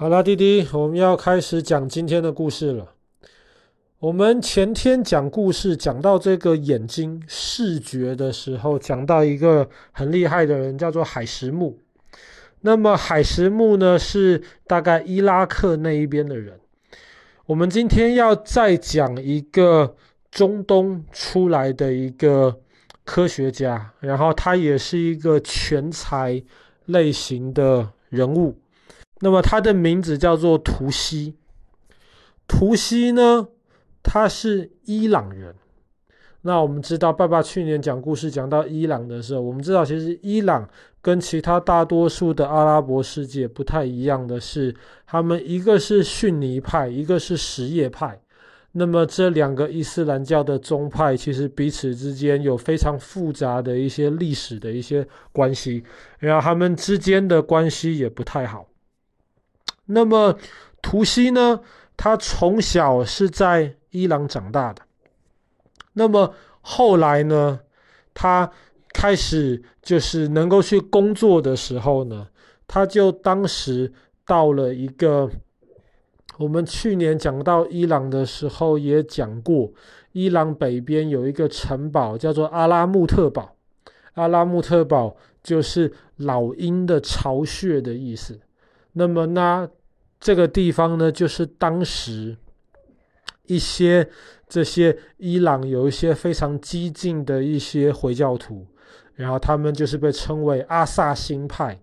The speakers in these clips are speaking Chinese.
好了，弟弟，我们要开始讲今天的故事了。我们前天讲故事讲到这个眼睛视觉的时候，讲到一个很厉害的人，叫做海什木。那么海什木呢，是大概伊拉克那一边的人。我们今天要再讲一个中东出来的一个科学家，然后他也是一个全才类型的人物。那么他的名字叫做图西，图西呢，他是伊朗人。那我们知道，爸爸去年讲故事讲到伊朗的时候，我们知道其实伊朗跟其他大多数的阿拉伯世界不太一样的是，他们一个是逊尼派，一个是什叶派。那么这两个伊斯兰教的宗派，其实彼此之间有非常复杂的一些历史的一些关系，然后他们之间的关系也不太好。那么图西呢，他从小是在伊朗长大的。那么后来呢，他开始就是能够去工作的时候呢，他就当时到了一个，我们去年讲到伊朗的时候也讲过，伊朗北边有一个城堡叫做阿拉木特堡，阿拉木特堡就是老鹰的巢穴的意思。那么那这个地方呢，就是当时一些。这些伊朗有一些非常激进的一些回教徒，然后他们就是被称为阿萨辛派，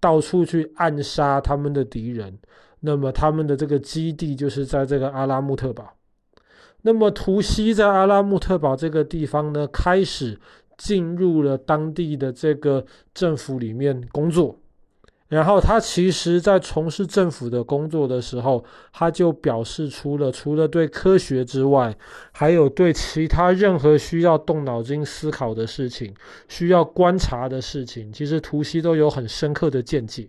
到处去暗杀他们的敌人。那么他们的这个基地就是在这个阿拉木特堡。那么图西在阿拉木特堡这个地方呢，开始进入了当地的这个政府里面工作。然后他其实，在从事政府的工作的时候，他就表示出了除了对科学之外，还有对其他任何需要动脑筋思考的事情、需要观察的事情，其实图西都有很深刻的见解。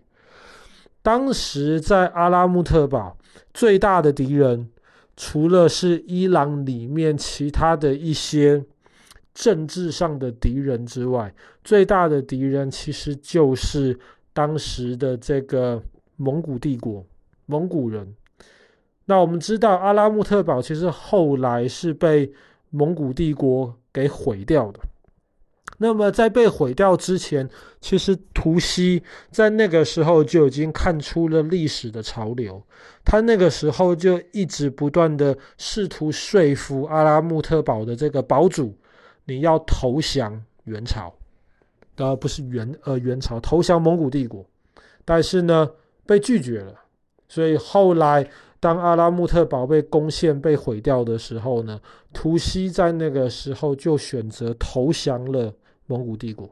当时在阿拉木特堡最大的敌人，除了是伊朗里面其他的一些政治上的敌人之外，最大的敌人其实就是。当时的这个蒙古帝国，蒙古人。那我们知道，阿拉木特堡其实后来是被蒙古帝国给毁掉的。那么在被毁掉之前，其实图西在那个时候就已经看出了历史的潮流。他那个时候就一直不断的试图说服阿拉木特堡的这个堡主，你要投降元朝。呃，不是元呃元朝投降蒙古帝国，但是呢被拒绝了，所以后来当阿拉木特堡被攻陷被毁掉的时候呢，图西在那个时候就选择投降了蒙古帝国。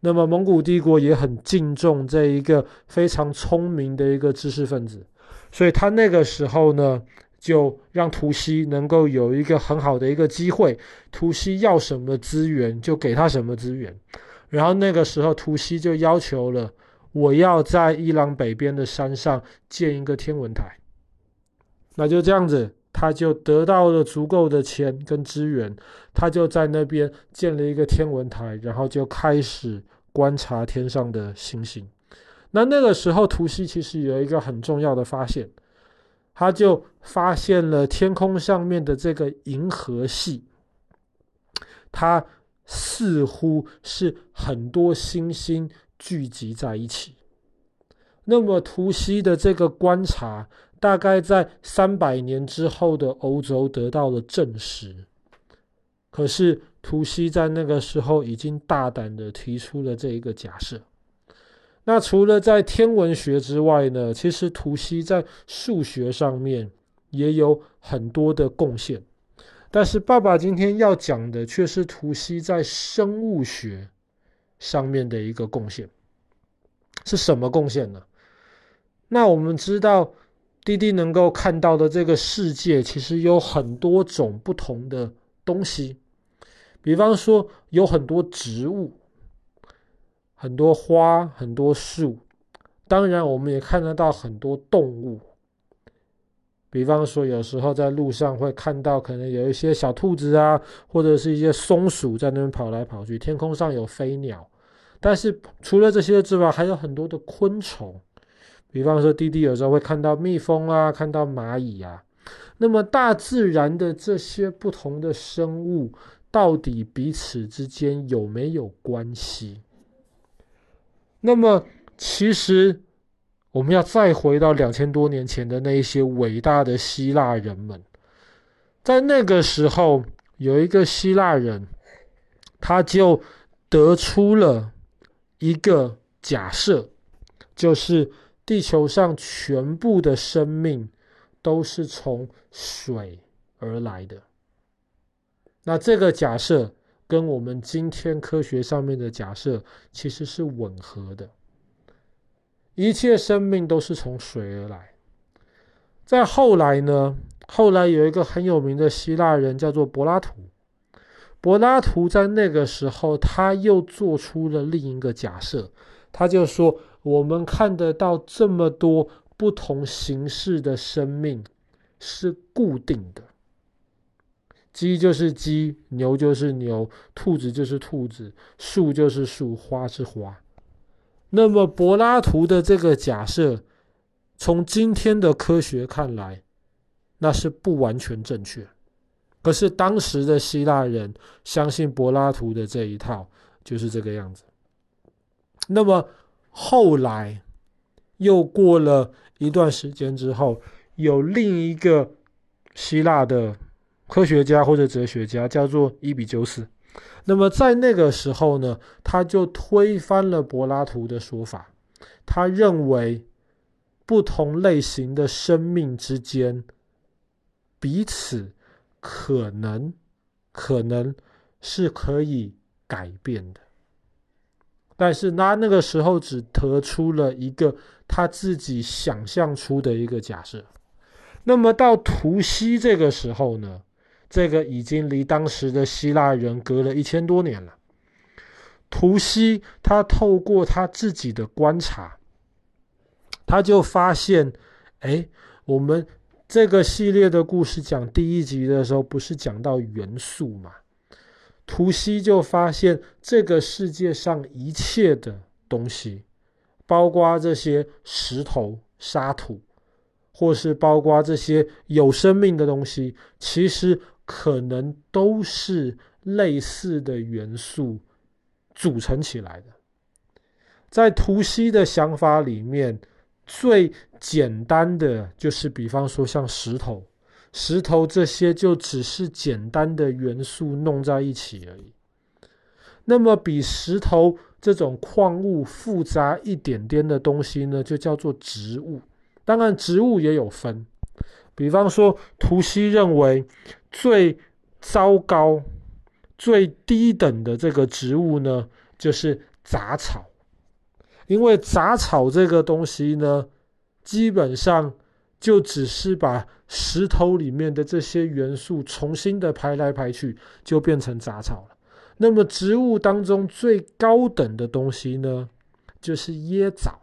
那么蒙古帝国也很敬重这一个非常聪明的一个知识分子，所以他那个时候呢就让图西能够有一个很好的一个机会，图西要什么资源就给他什么资源。然后那个时候，图西就要求了，我要在伊朗北边的山上建一个天文台。那就这样子，他就得到了足够的钱跟资源，他就在那边建了一个天文台，然后就开始观察天上的星星。那那个时候，图西其实有一个很重要的发现，他就发现了天空上面的这个银河系，它。似乎是很多星星聚集在一起。那么图西的这个观察，大概在三百年之后的欧洲得到了证实。可是图西在那个时候已经大胆的提出了这一个假设。那除了在天文学之外呢，其实图西在数学上面也有很多的贡献。但是爸爸今天要讲的却是图西在生物学上面的一个贡献，是什么贡献呢？那我们知道，弟弟能够看到的这个世界，其实有很多种不同的东西，比方说有很多植物，很多花，很多树，当然我们也看得到很多动物。比方说，有时候在路上会看到，可能有一些小兔子啊，或者是一些松鼠在那边跑来跑去。天空上有飞鸟，但是除了这些之外，还有很多的昆虫，比方说，弟弟有时候会看到蜜蜂啊，看到蚂蚁啊。那么，大自然的这些不同的生物，到底彼此之间有没有关系？那么，其实我们要再回到两千多年前的那一些伟大的希腊人们，在那个时候，有一个希腊人，他就得出了一个假设，就是。地球上全部的生命都是从水而来的。那这个假设跟我们今天科学上面的假设其实是吻合的。一切生命都是从水而来。再后来呢，后来有一个很有名的希腊人叫做柏拉图。柏拉图在那个时候，他又做出了另一个假设，他就说。我们看得到这么多不同形式的生命是固定的，鸡就是鸡，牛就是牛，兔子就是兔子，树就是树，花是花。那么柏拉图的这个假设，从今天的科学看来，那是不完全正确。可是当时的希腊人相信柏拉图的这一套，就是这个样子。那么。后来，又过了一段时间之后，有另一个希腊的科学家或者哲学家叫做伊比鸠斯。那么在那个时候呢，他就推翻了柏拉图的说法。他认为，不同类型的生命之间彼此可能可能是可以改变的。但是他那个时候只得出了一个他自己想象出的一个假设。那么到图西这个时候呢，这个已经离当时的希腊人隔了一千多年了。图西他透过他自己的观察，他就发现，哎，我们这个系列的故事讲第一集的时候，不是讲到元素吗？图西就发现，这个世界上一切的东西，包括这些石头、沙土，或是包括这些有生命的东西，其实可能都是类似的元素组成起来的。在图西的想法里面，最简单的就是，比方说像石头。石头这些就只是简单的元素弄在一起而已。那么比石头这种矿物复杂一点点的东西呢，就叫做植物。当然，植物也有分。比方说，图西认为最糟糕、最低等的这个植物呢，就是杂草。因为杂草这个东西呢，基本上。就只是把石头里面的这些元素重新的排来排去，就变成杂草了。那么植物当中最高等的东西呢，就是椰枣。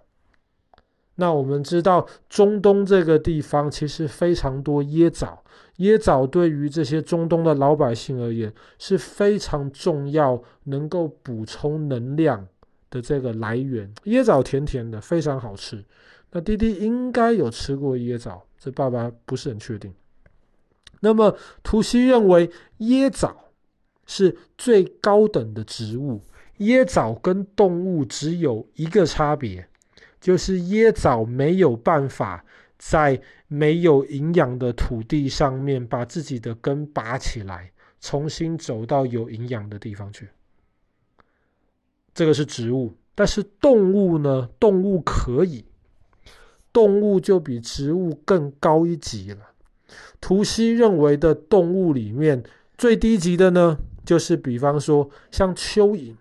那我们知道中东这个地方其实非常多椰枣，椰枣对于这些中东的老百姓而言是非常重要，能够补充能量的这个来源。椰枣甜甜的，非常好吃。那弟弟应该有吃过椰枣，这爸爸不是很确定。那么图西认为椰枣是最高等的植物，椰枣跟动物只有一个差别，就是椰枣没有办法在没有营养的土地上面把自己的根拔起来，重新走到有营养的地方去。这个是植物，但是动物呢？动物可以。动物就比植物更高一级了。图西认为的动物里面最低级的呢，就是比方说像蚯蚓。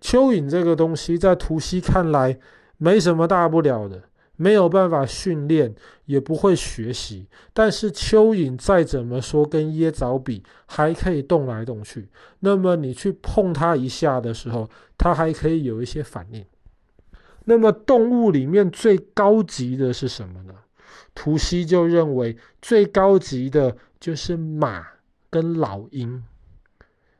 蚯蚓这个东西在图西看来没什么大不了的，没有办法训练，也不会学习。但是蚯蚓再怎么说跟椰枣比，还可以动来动去。那么你去碰它一下的时候，它还可以有一些反应。那么动物里面最高级的是什么呢？图西就认为最高级的就是马跟老鹰。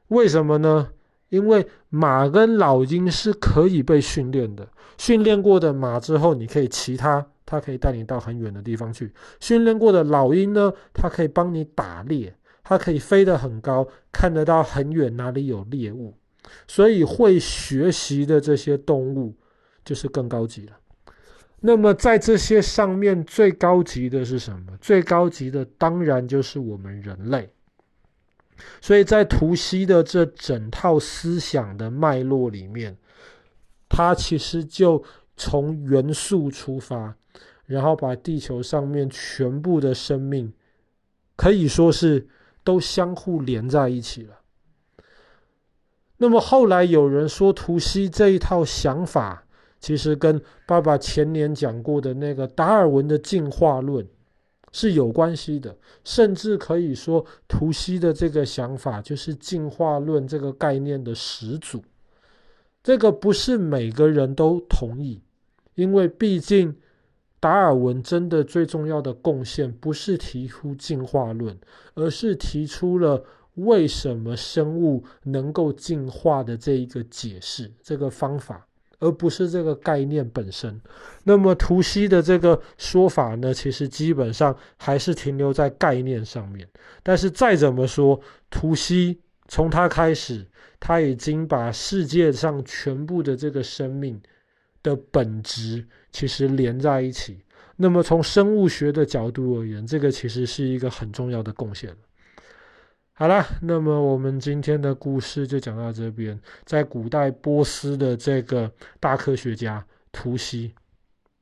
为什么呢？因为马跟老鹰是可以被训练的，训练过的马之后，你可以骑它，它可以带你到很远的地方去。训练过的老鹰呢，它可以帮你打猎，它可以飞得很高，看得到很远哪里有猎物。所以会学习的这些动物就是更高级了。那么在这些上面最高级的是什么？最高级的当然就是我们人类。所以在图西的这整套思想的脉络里面，他其实就从元素出发，然后把地球上面全部的生命可以说是都相互连在一起了。那么后来有人说，图西这一套想法，其实跟爸爸前年讲过的那个达尔文的进化论是有关系的，甚至可以说，图西的这个想法就是进化论这个概念的始祖。这个不是每个人都同意，因为毕竟达尔文真的最重要的贡献不是提出进化论，而是提出了。为什么生物能够进化的这一个解释，这个方法，而不是这个概念本身。那么图西的这个说法呢，其实基本上还是停留在概念上面。但是再怎么说，图西从他开始，他已经把世界上全部的这个生命的本质其实连在一起。那么从生物学的角度而言，这个其实是一个很重要的贡献。好了，那么我们今天的故事就讲到这边。在古代波斯的这个大科学家图西。